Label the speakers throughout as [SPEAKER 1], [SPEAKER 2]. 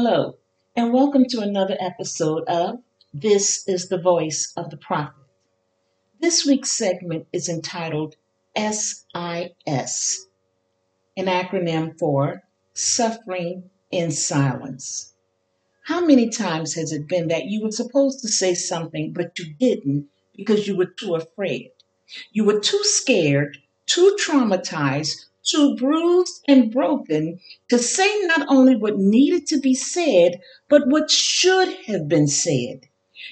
[SPEAKER 1] Hello, and welcome to another episode of This is the Voice of the Prophet. This week's segment is entitled SIS, an acronym for Suffering in Silence. How many times has it been that you were supposed to say something, but you didn't because you were too afraid? You were too scared, too traumatized, too bruised and broken to say not only what needed to be said, but what should have been said.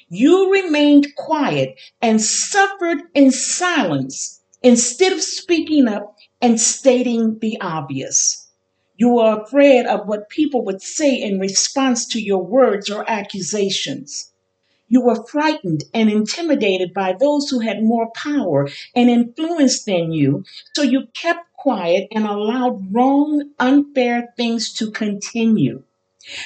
[SPEAKER 1] You remained quiet and suffered in silence instead of speaking up and stating the obvious. You were afraid of what people would say in response to your words or accusations. You were frightened and intimidated by those who had more power and influence than you, so you kept quiet and allowed wrong, unfair things to continue.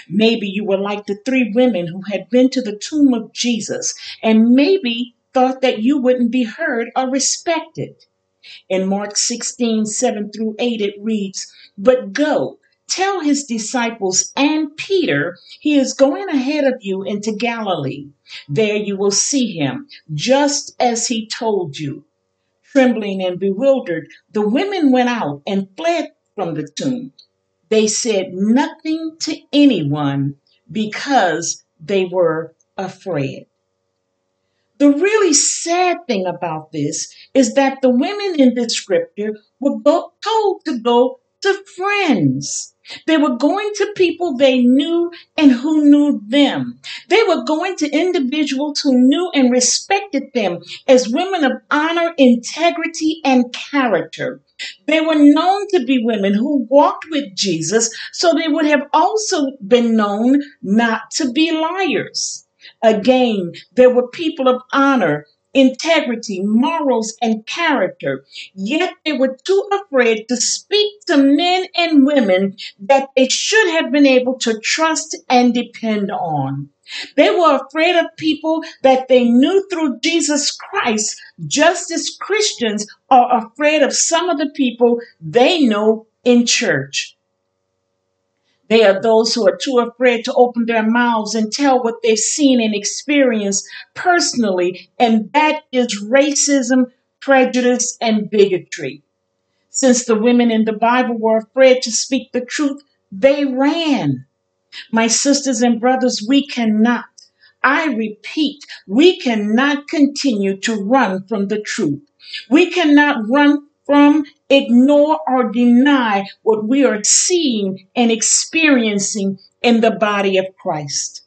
[SPEAKER 1] Maybe you were like the three women who had been to the tomb of Jesus and maybe thought that you wouldn't be heard or respected. In Mark 16, 7 through 8, it reads, But go, tell his disciples and Peter he is going ahead of you into Galilee. There you will see him, just as he told you. Trembling and bewildered, the women went out and fled from the tomb. They said nothing to anyone because they were afraid. The really sad thing about this is that the women in this scripture were told to go to friends. They were going to people they knew and who knew them. They were going to individuals who knew and respected them as women of honor, integrity, and character. They were known to be women who walked with Jesus, so they would have also been known not to be liars. Again, there were people of honor, integrity, morals, and character. Yet they were too afraid to speak to men and women that they should have been able to trust and depend on. They were afraid of people that they knew through Jesus Christ, just as Christians are afraid of some of the people they know in church. They are those who are too afraid to open their mouths and tell what they've seen and experienced personally, and that is racism, prejudice, and bigotry. Since the women in the Bible were afraid to speak the truth, they ran. My sisters and brothers, we cannot, I repeat, we cannot continue to run from the truth. We cannot run from, ignore, or deny what we are seeing and experiencing in the body of Christ.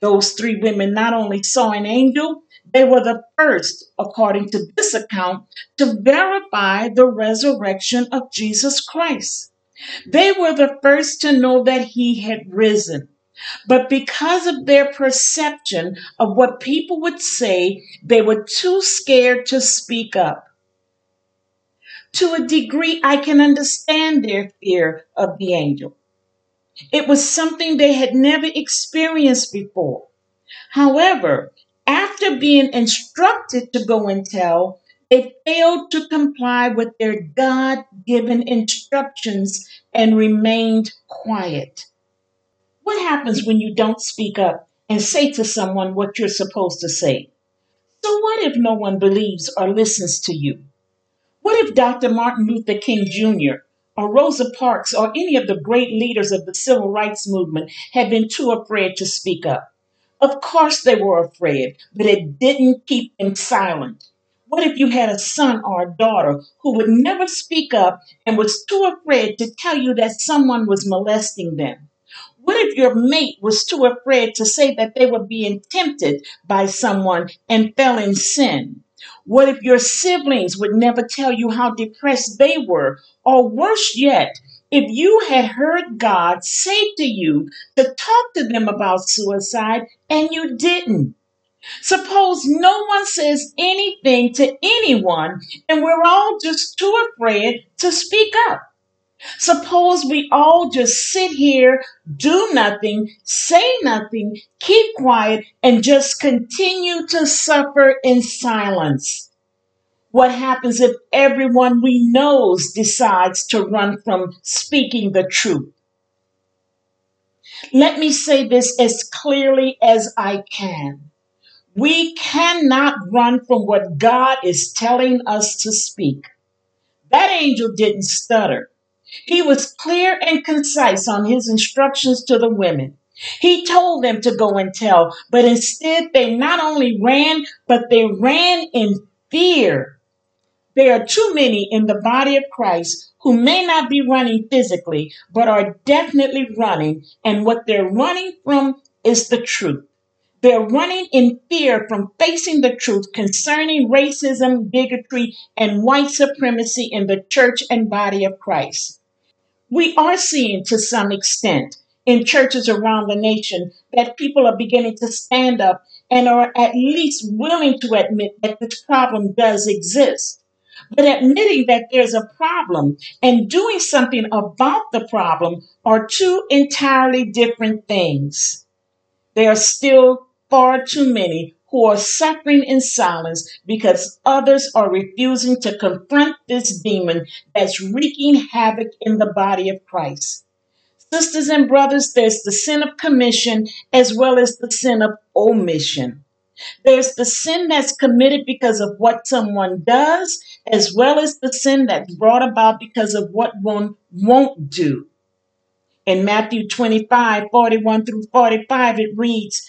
[SPEAKER 1] Those three women not only saw an angel, they were the first, according to this account, to verify the resurrection of Jesus Christ. They were the first to know that he had risen. But because of their perception of what people would say, they were too scared to speak up. To a degree, I can understand their fear of the angel. It was something they had never experienced before. However, after being instructed to go and tell, they failed to comply with their God given instructions and remained quiet. What happens when you don't speak up and say to someone what you're supposed to say? So, what if no one believes or listens to you? What if Dr. Martin Luther King Jr. or Rosa Parks or any of the great leaders of the civil rights movement had been too afraid to speak up? Of course they were afraid, but it didn't keep them silent. What if you had a son or a daughter who would never speak up and was too afraid to tell you that someone was molesting them? What if your mate was too afraid to say that they were being tempted by someone and fell in sin? What if your siblings would never tell you how depressed they were? Or worse yet, if you had heard God say to you to talk to them about suicide and you didn't? Suppose no one says anything to anyone and we're all just too afraid to speak up. Suppose we all just sit here, do nothing, say nothing, keep quiet, and just continue to suffer in silence. What happens if everyone we knows decides to run from speaking the truth? Let me say this as clearly as I can. We cannot run from what God is telling us to speak. That angel didn't stutter. He was clear and concise on his instructions to the women. He told them to go and tell, but instead they not only ran, but they ran in fear. There are too many in the body of Christ who may not be running physically, but are definitely running, and what they're running from is the truth. They're running in fear from facing the truth concerning racism, bigotry, and white supremacy in the church and body of Christ. We are seeing to some extent in churches around the nation that people are beginning to stand up and are at least willing to admit that this problem does exist. But admitting that there's a problem and doing something about the problem are two entirely different things. There are still far too many who are suffering in silence because others are refusing to confront this demon that's wreaking havoc in the body of Christ. Sisters and brothers, there's the sin of commission as well as the sin of omission. There's the sin that's committed because of what someone does, as well as the sin that's brought about because of what one won't do. In Matthew 25, 41 through 45, it reads,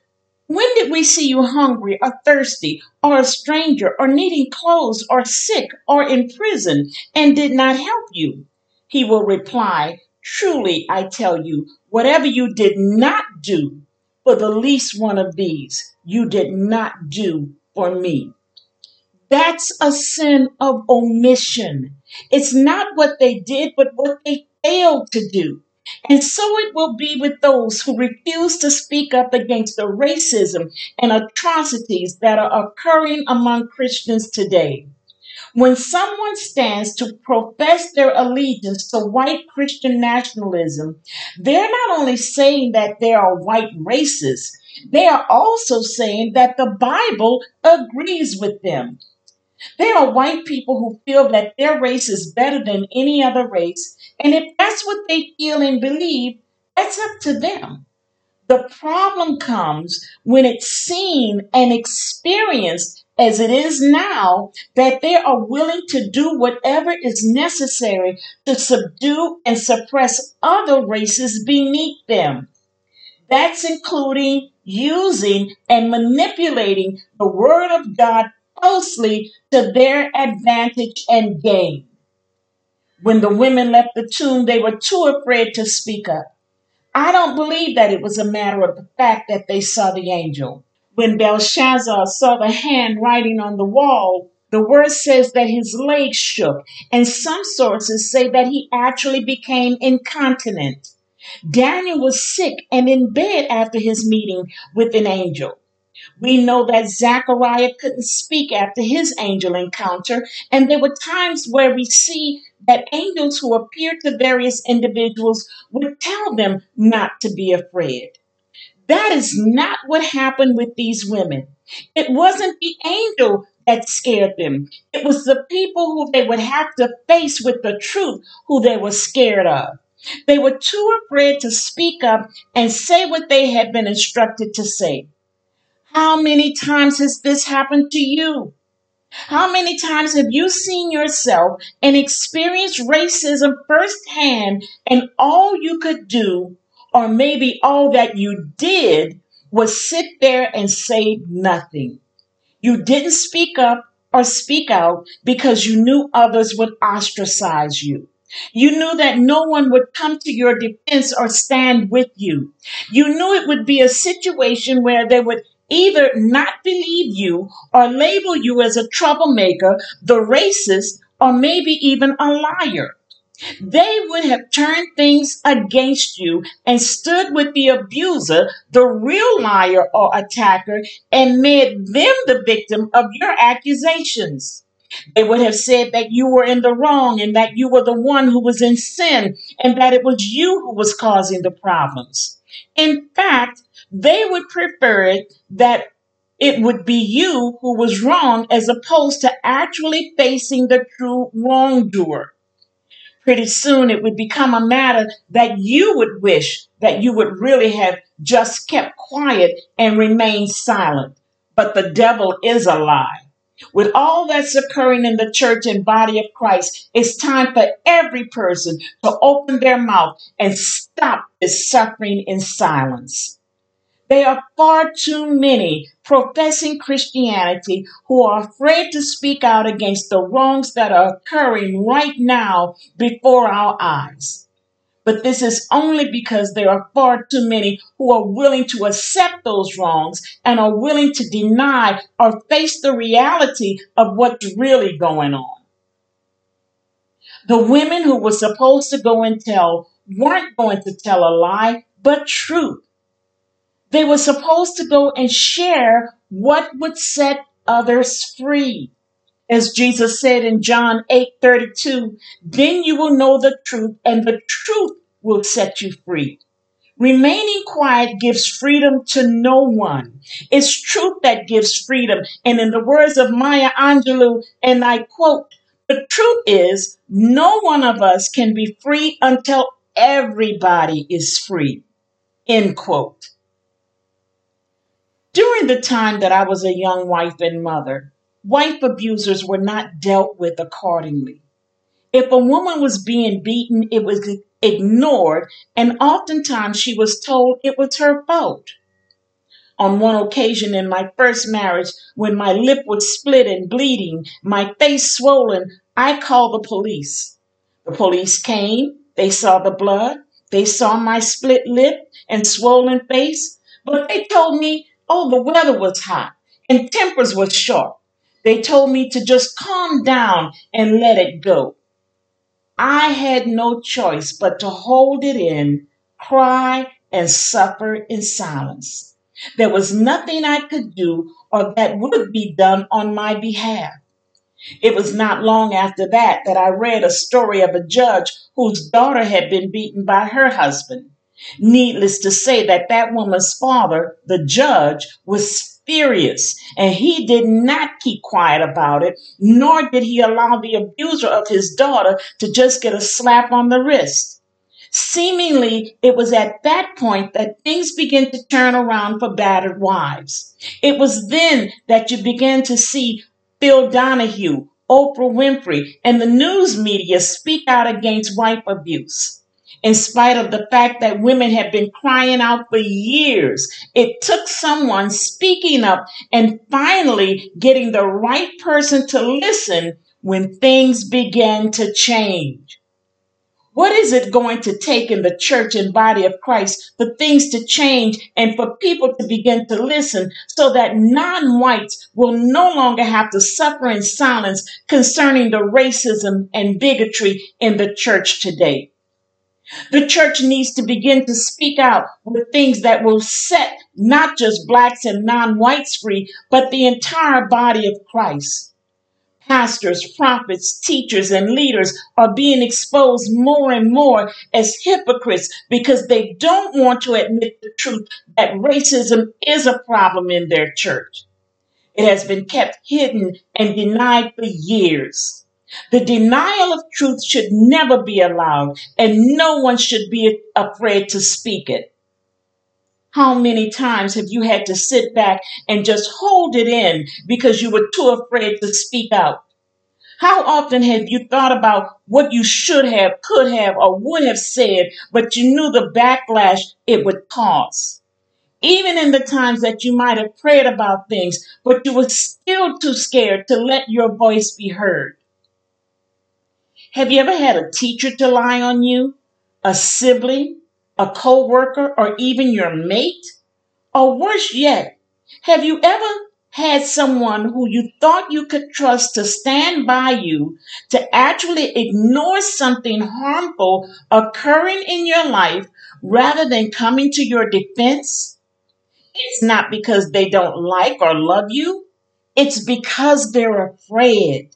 [SPEAKER 1] when did we see you hungry or thirsty or a stranger or needing clothes or sick or in prison and did not help you? He will reply, Truly I tell you, whatever you did not do for the least one of these, you did not do for me. That's a sin of omission. It's not what they did, but what they failed to do. And so it will be with those who refuse to speak up against the racism and atrocities that are occurring among Christians today. When someone stands to profess their allegiance to white Christian nationalism, they're not only saying that they are white racists, they are also saying that the Bible agrees with them. There are white people who feel that their race is better than any other race, and if that's what they feel and believe, that's up to them. The problem comes when it's seen and experienced as it is now that they are willing to do whatever is necessary to subdue and suppress other races beneath them. That's including using and manipulating the Word of God closely to their advantage and gain. When the women left the tomb, they were too afraid to speak up. I don't believe that it was a matter of the fact that they saw the angel. When Belshazzar saw the hand writing on the wall, the word says that his legs shook, and some sources say that he actually became incontinent. Daniel was sick and in bed after his meeting with an angel. We know that Zechariah couldn't speak after his angel encounter, and there were times where we see that angels who appeared to various individuals would tell them not to be afraid. That is not what happened with these women. It wasn't the angel that scared them. It was the people who they would have to face with the truth who they were scared of. They were too afraid to speak up and say what they had been instructed to say. How many times has this happened to you? How many times have you seen yourself and experienced racism firsthand, and all you could do, or maybe all that you did, was sit there and say nothing? You didn't speak up or speak out because you knew others would ostracize you. You knew that no one would come to your defense or stand with you. You knew it would be a situation where they would either not believe you or label you as a troublemaker, the racist, or maybe even a liar. They would have turned things against you and stood with the abuser, the real liar or attacker, and made them the victim of your accusations. They would have said that you were in the wrong and that you were the one who was in sin and that it was you who was causing the problems. In fact, they would prefer it that it would be you who was wrong as opposed to actually facing the true wrongdoer. Pretty soon it would become a matter that you would wish that you would really have just kept quiet and remained silent. But the devil is a lie. With all that's occurring in the church and body of Christ, it's time for every person to open their mouth and stop this suffering in silence. There are far too many professing Christianity who are afraid to speak out against the wrongs that are occurring right now before our eyes. But this is only because there are far too many who are willing to accept those wrongs and are willing to deny or face the reality of what's really going on. The women who were supposed to go and tell weren't going to tell a lie, but truth. They were supposed to go and share what would set others free. As Jesus said in John 8 32, then you will know the truth, and the truth will set you free. Remaining quiet gives freedom to no one. It's truth that gives freedom. And in the words of Maya Angelou, and I quote, the truth is, no one of us can be free until everybody is free. End quote. During the time that I was a young wife and mother, wife abusers were not dealt with accordingly. If a woman was being beaten, it was ignored, and oftentimes she was told it was her fault. On one occasion in my first marriage, when my lip was split and bleeding, my face swollen, I called the police. The police came, they saw the blood, they saw my split lip and swollen face, but they told me Oh, the weather was hot and tempers were short. They told me to just calm down and let it go. I had no choice but to hold it in, cry, and suffer in silence. There was nothing I could do or that would be done on my behalf. It was not long after that that I read a story of a judge whose daughter had been beaten by her husband. Needless to say that that woman's father, the judge, was furious and he did not keep quiet about it, nor did he allow the abuser of his daughter to just get a slap on the wrist. Seemingly, it was at that point that things began to turn around for battered wives. It was then that you began to see Phil Donahue, Oprah Winfrey, and the news media speak out against wife abuse in spite of the fact that women have been crying out for years. It took someone speaking up and finally getting the right person to listen when things began to change. What is it going to take in the church and body of Christ for things to change and for people to begin to listen so that non whites will no longer have to suffer in silence concerning the racism and bigotry in the church today? The church needs to begin to speak out with things that will set not just blacks and non whites free, but the entire body of Christ. Pastors, prophets, teachers, and leaders are being exposed more and more as hypocrites because they don't want to admit the truth that racism is a problem in their church. It has been kept hidden and denied for years. The denial of truth should never be allowed, and no one should be afraid to speak it. How many times have you had to sit back and just hold it in because you were too afraid to speak out? How often have you thought about what you should have, could have, or would have said, but you knew the backlash it would cause? Even in the times that you might have prayed about things, but you were still too scared to let your voice be heard. Have you ever had a teacher to lie on you, a sibling, a coworker, or even your mate? Or worse yet, have you ever had someone who you thought you could trust to stand by you to actually ignore something harmful occurring in your life rather than coming to your defense, it's not because they don't like or love you. It's because they're afraid.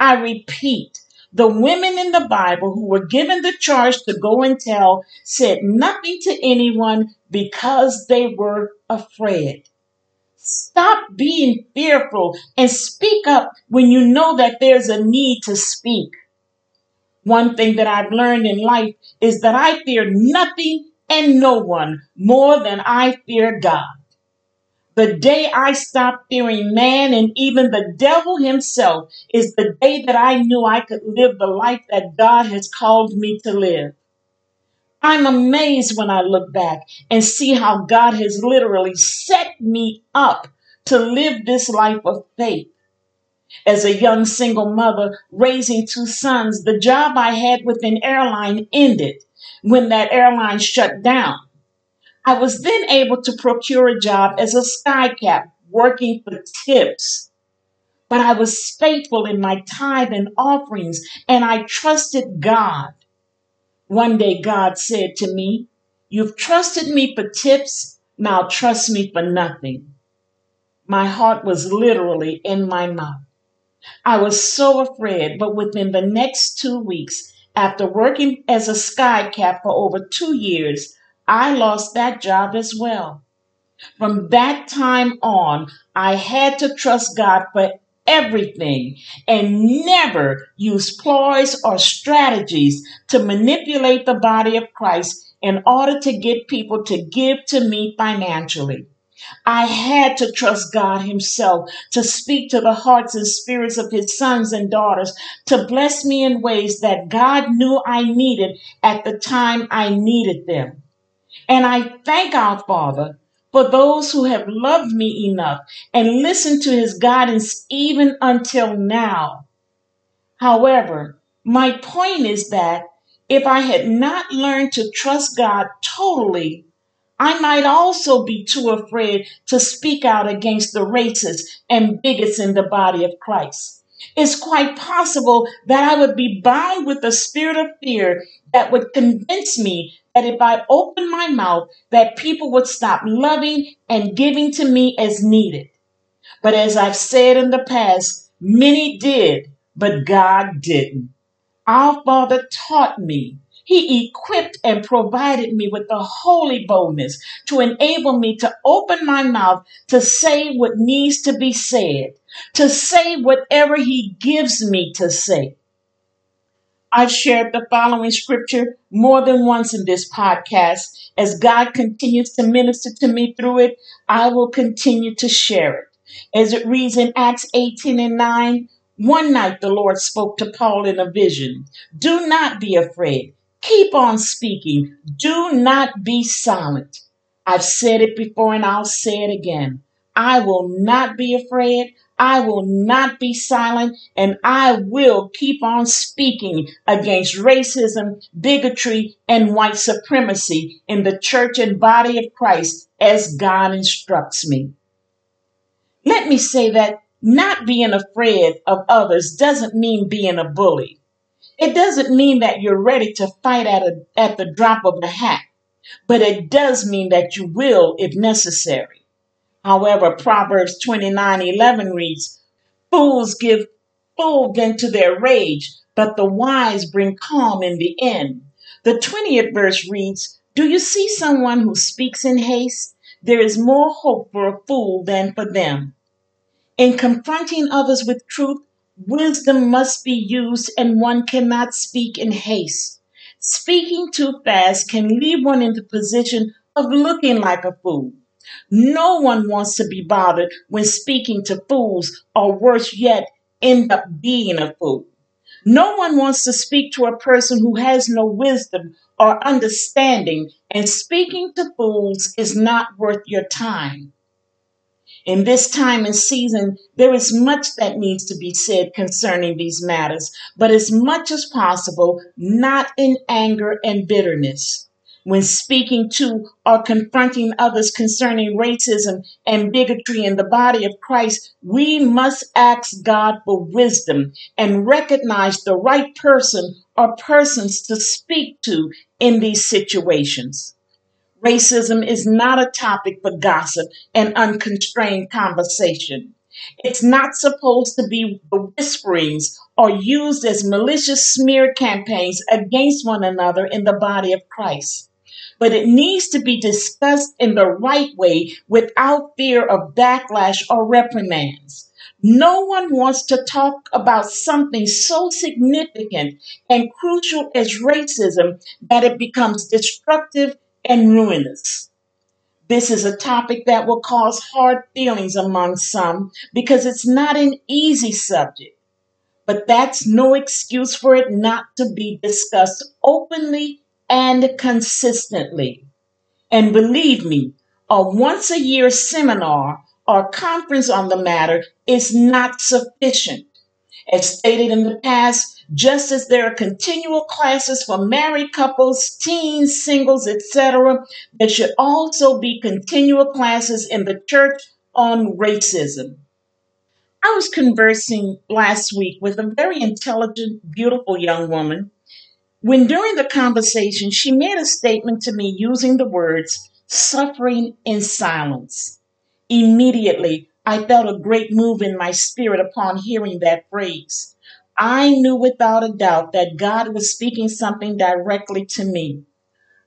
[SPEAKER 1] I repeat, the women in the Bible who were given the charge to go and tell said nothing to anyone because they were afraid. Stop being fearful and speak up when you know that there's a need to speak. One thing that I've learned in life is that I fear nothing and no one more than I fear God. The day I stopped fearing man and even the devil himself is the day that I knew I could live the life that God has called me to live. I'm amazed when I look back and see how God has literally set me up to live this life of faith. As a young single mother raising two sons, the job I had with an airline ended when that airline shut down. I was then able to procure a job as a skycap working for tips. But I was faithful in my tithe and offerings, and I trusted God. One day God said to me, You've trusted me for tips, now trust me for nothing. My heart was literally in my mouth. I was so afraid, but within the next two weeks, after working as a skycap for over two years, I lost that job as well. From that time on, I had to trust God for everything and never use ploys or strategies to manipulate the body of Christ in order to get people to give to me financially. I had to trust God Himself to speak to the hearts and spirits of His sons and daughters to bless me in ways that God knew I needed at the time I needed them. And I thank our Father for those who have loved me enough and listened to his guidance even until now. However, my point is that if I had not learned to trust God totally, I might also be too afraid to speak out against the racists and bigots in the body of Christ. It's quite possible that I would be bound with a spirit of fear that would convince me that if I opened my mouth, that people would stop loving and giving to me as needed. But as I've said in the past, many did, but God didn't. Our Father taught me. He equipped and provided me with the holy boldness to enable me to open my mouth to say what needs to be said, to say whatever He gives me to say. I've shared the following scripture more than once in this podcast. As God continues to minister to me through it, I will continue to share it. As it reads in Acts 18 and 9, one night the Lord spoke to Paul in a vision. Do not be afraid. Keep on speaking. Do not be silent. I've said it before and I'll say it again. I will not be afraid. I will not be silent and I will keep on speaking against racism, bigotry, and white supremacy in the church and body of Christ as God instructs me. Let me say that not being afraid of others doesn't mean being a bully. It doesn't mean that you're ready to fight at, a, at the drop of a hat, but it does mean that you will if necessary. However, Proverbs 29 11 reads, Fools give full vent to their rage, but the wise bring calm in the end. The 20th verse reads, Do you see someone who speaks in haste? There is more hope for a fool than for them. In confronting others with truth, wisdom must be used and one cannot speak in haste. Speaking too fast can leave one in the position of looking like a fool. No one wants to be bothered when speaking to fools, or worse yet, end up being a fool. No one wants to speak to a person who has no wisdom or understanding, and speaking to fools is not worth your time. In this time and season, there is much that needs to be said concerning these matters, but as much as possible, not in anger and bitterness. When speaking to or confronting others concerning racism and bigotry in the body of Christ, we must ask God for wisdom and recognize the right person or persons to speak to in these situations. Racism is not a topic for gossip and unconstrained conversation. It's not supposed to be the whisperings or used as malicious smear campaigns against one another in the body of Christ. But it needs to be discussed in the right way without fear of backlash or reprimands. No one wants to talk about something so significant and crucial as racism that it becomes destructive and ruinous. This is a topic that will cause hard feelings among some because it's not an easy subject. But that's no excuse for it not to be discussed openly and consistently. And believe me, a once a year seminar or conference on the matter is not sufficient. As stated in the past, just as there are continual classes for married couples, teens, singles, etc., there should also be continual classes in the church on racism. I was conversing last week with a very intelligent, beautiful young woman when during the conversation she made a statement to me using the words suffering in silence. Immediately, I felt a great move in my spirit upon hearing that phrase. I knew without a doubt that God was speaking something directly to me.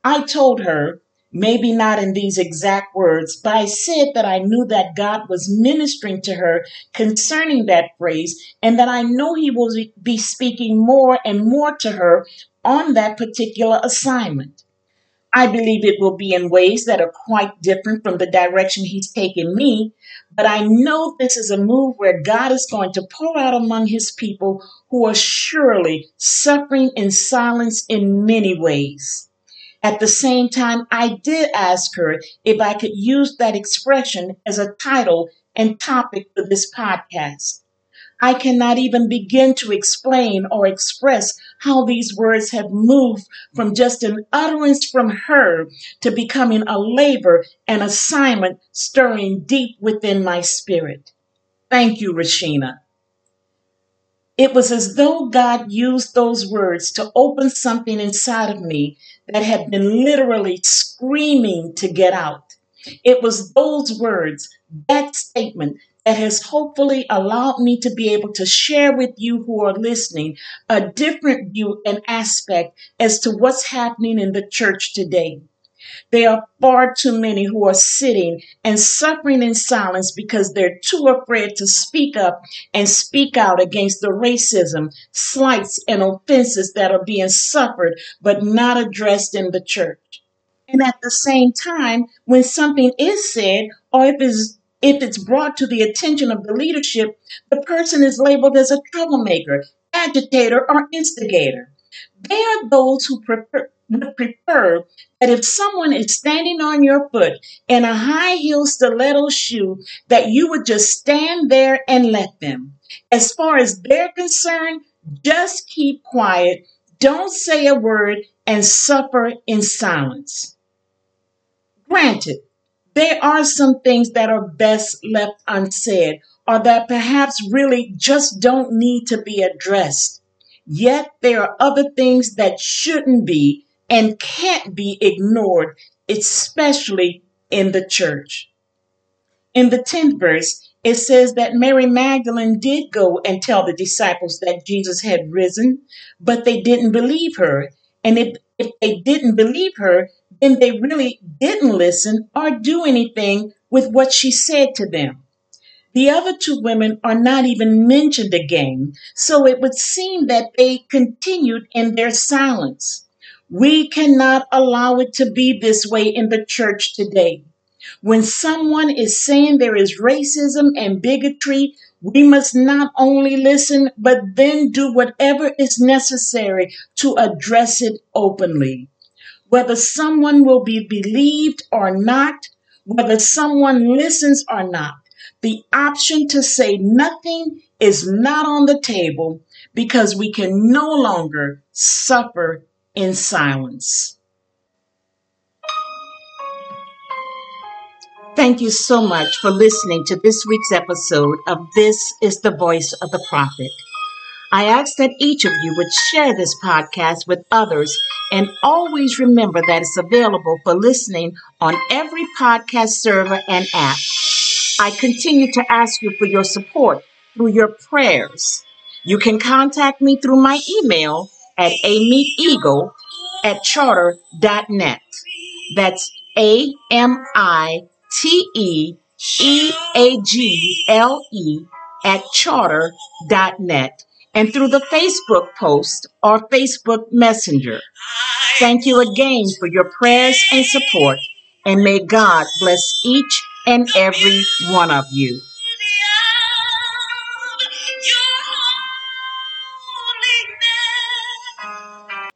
[SPEAKER 1] I told her, maybe not in these exact words, but I said that I knew that God was ministering to her concerning that phrase and that I know He will be speaking more and more to her on that particular assignment. I believe it will be in ways that are quite different from the direction He's taken me, but I know this is a move where God is going to pour out among His people who are surely suffering in silence in many ways. At the same time, I did ask her if I could use that expression as a title and topic for this podcast. I cannot even begin to explain or express how these words have moved from just an utterance from her to becoming a labor and assignment stirring deep within my spirit. Thank you, Rashina. It was as though God used those words to open something inside of me that had been literally screaming to get out. It was those words, that statement, that has hopefully allowed me to be able to share with you who are listening a different view and aspect as to what's happening in the church today. There are far too many who are sitting and suffering in silence because they're too afraid to speak up and speak out against the racism, slights, and offenses that are being suffered but not addressed in the church. And at the same time, when something is said, or if it's if it's brought to the attention of the leadership, the person is labeled as a troublemaker, agitator, or instigator. They are those who prefer, would prefer that if someone is standing on your foot in a high heel stiletto shoe, that you would just stand there and let them. As far as they're concerned, just keep quiet, don't say a word, and suffer in silence. Granted, there are some things that are best left unsaid or that perhaps really just don't need to be addressed. Yet there are other things that shouldn't be and can't be ignored, especially in the church. In the 10th verse, it says that Mary Magdalene did go and tell the disciples that Jesus had risen, but they didn't believe her. And if, if they didn't believe her, then they really didn't listen or do anything with what she said to them. The other two women are not even mentioned again, so it would seem that they continued in their silence. We cannot allow it to be this way in the church today. When someone is saying there is racism and bigotry, we must not only listen, but then do whatever is necessary to address it openly whether someone will be believed or not, whether someone listens or not. The option to say nothing is not on the table because we can no longer suffer in silence. Thank you so much for listening to this week's episode of This is the Voice of the Prophet. I ask that each of you would share this podcast with others and always remember that it's available for listening on every podcast server and app. I continue to ask you for your support through your prayers. You can contact me through my email at amiteeagle at charter.net. That's A M I T E E A G L E at charter.net and through the Facebook post or Facebook Messenger. Thank you again for your prayers and support, and may God bless each and every one of you.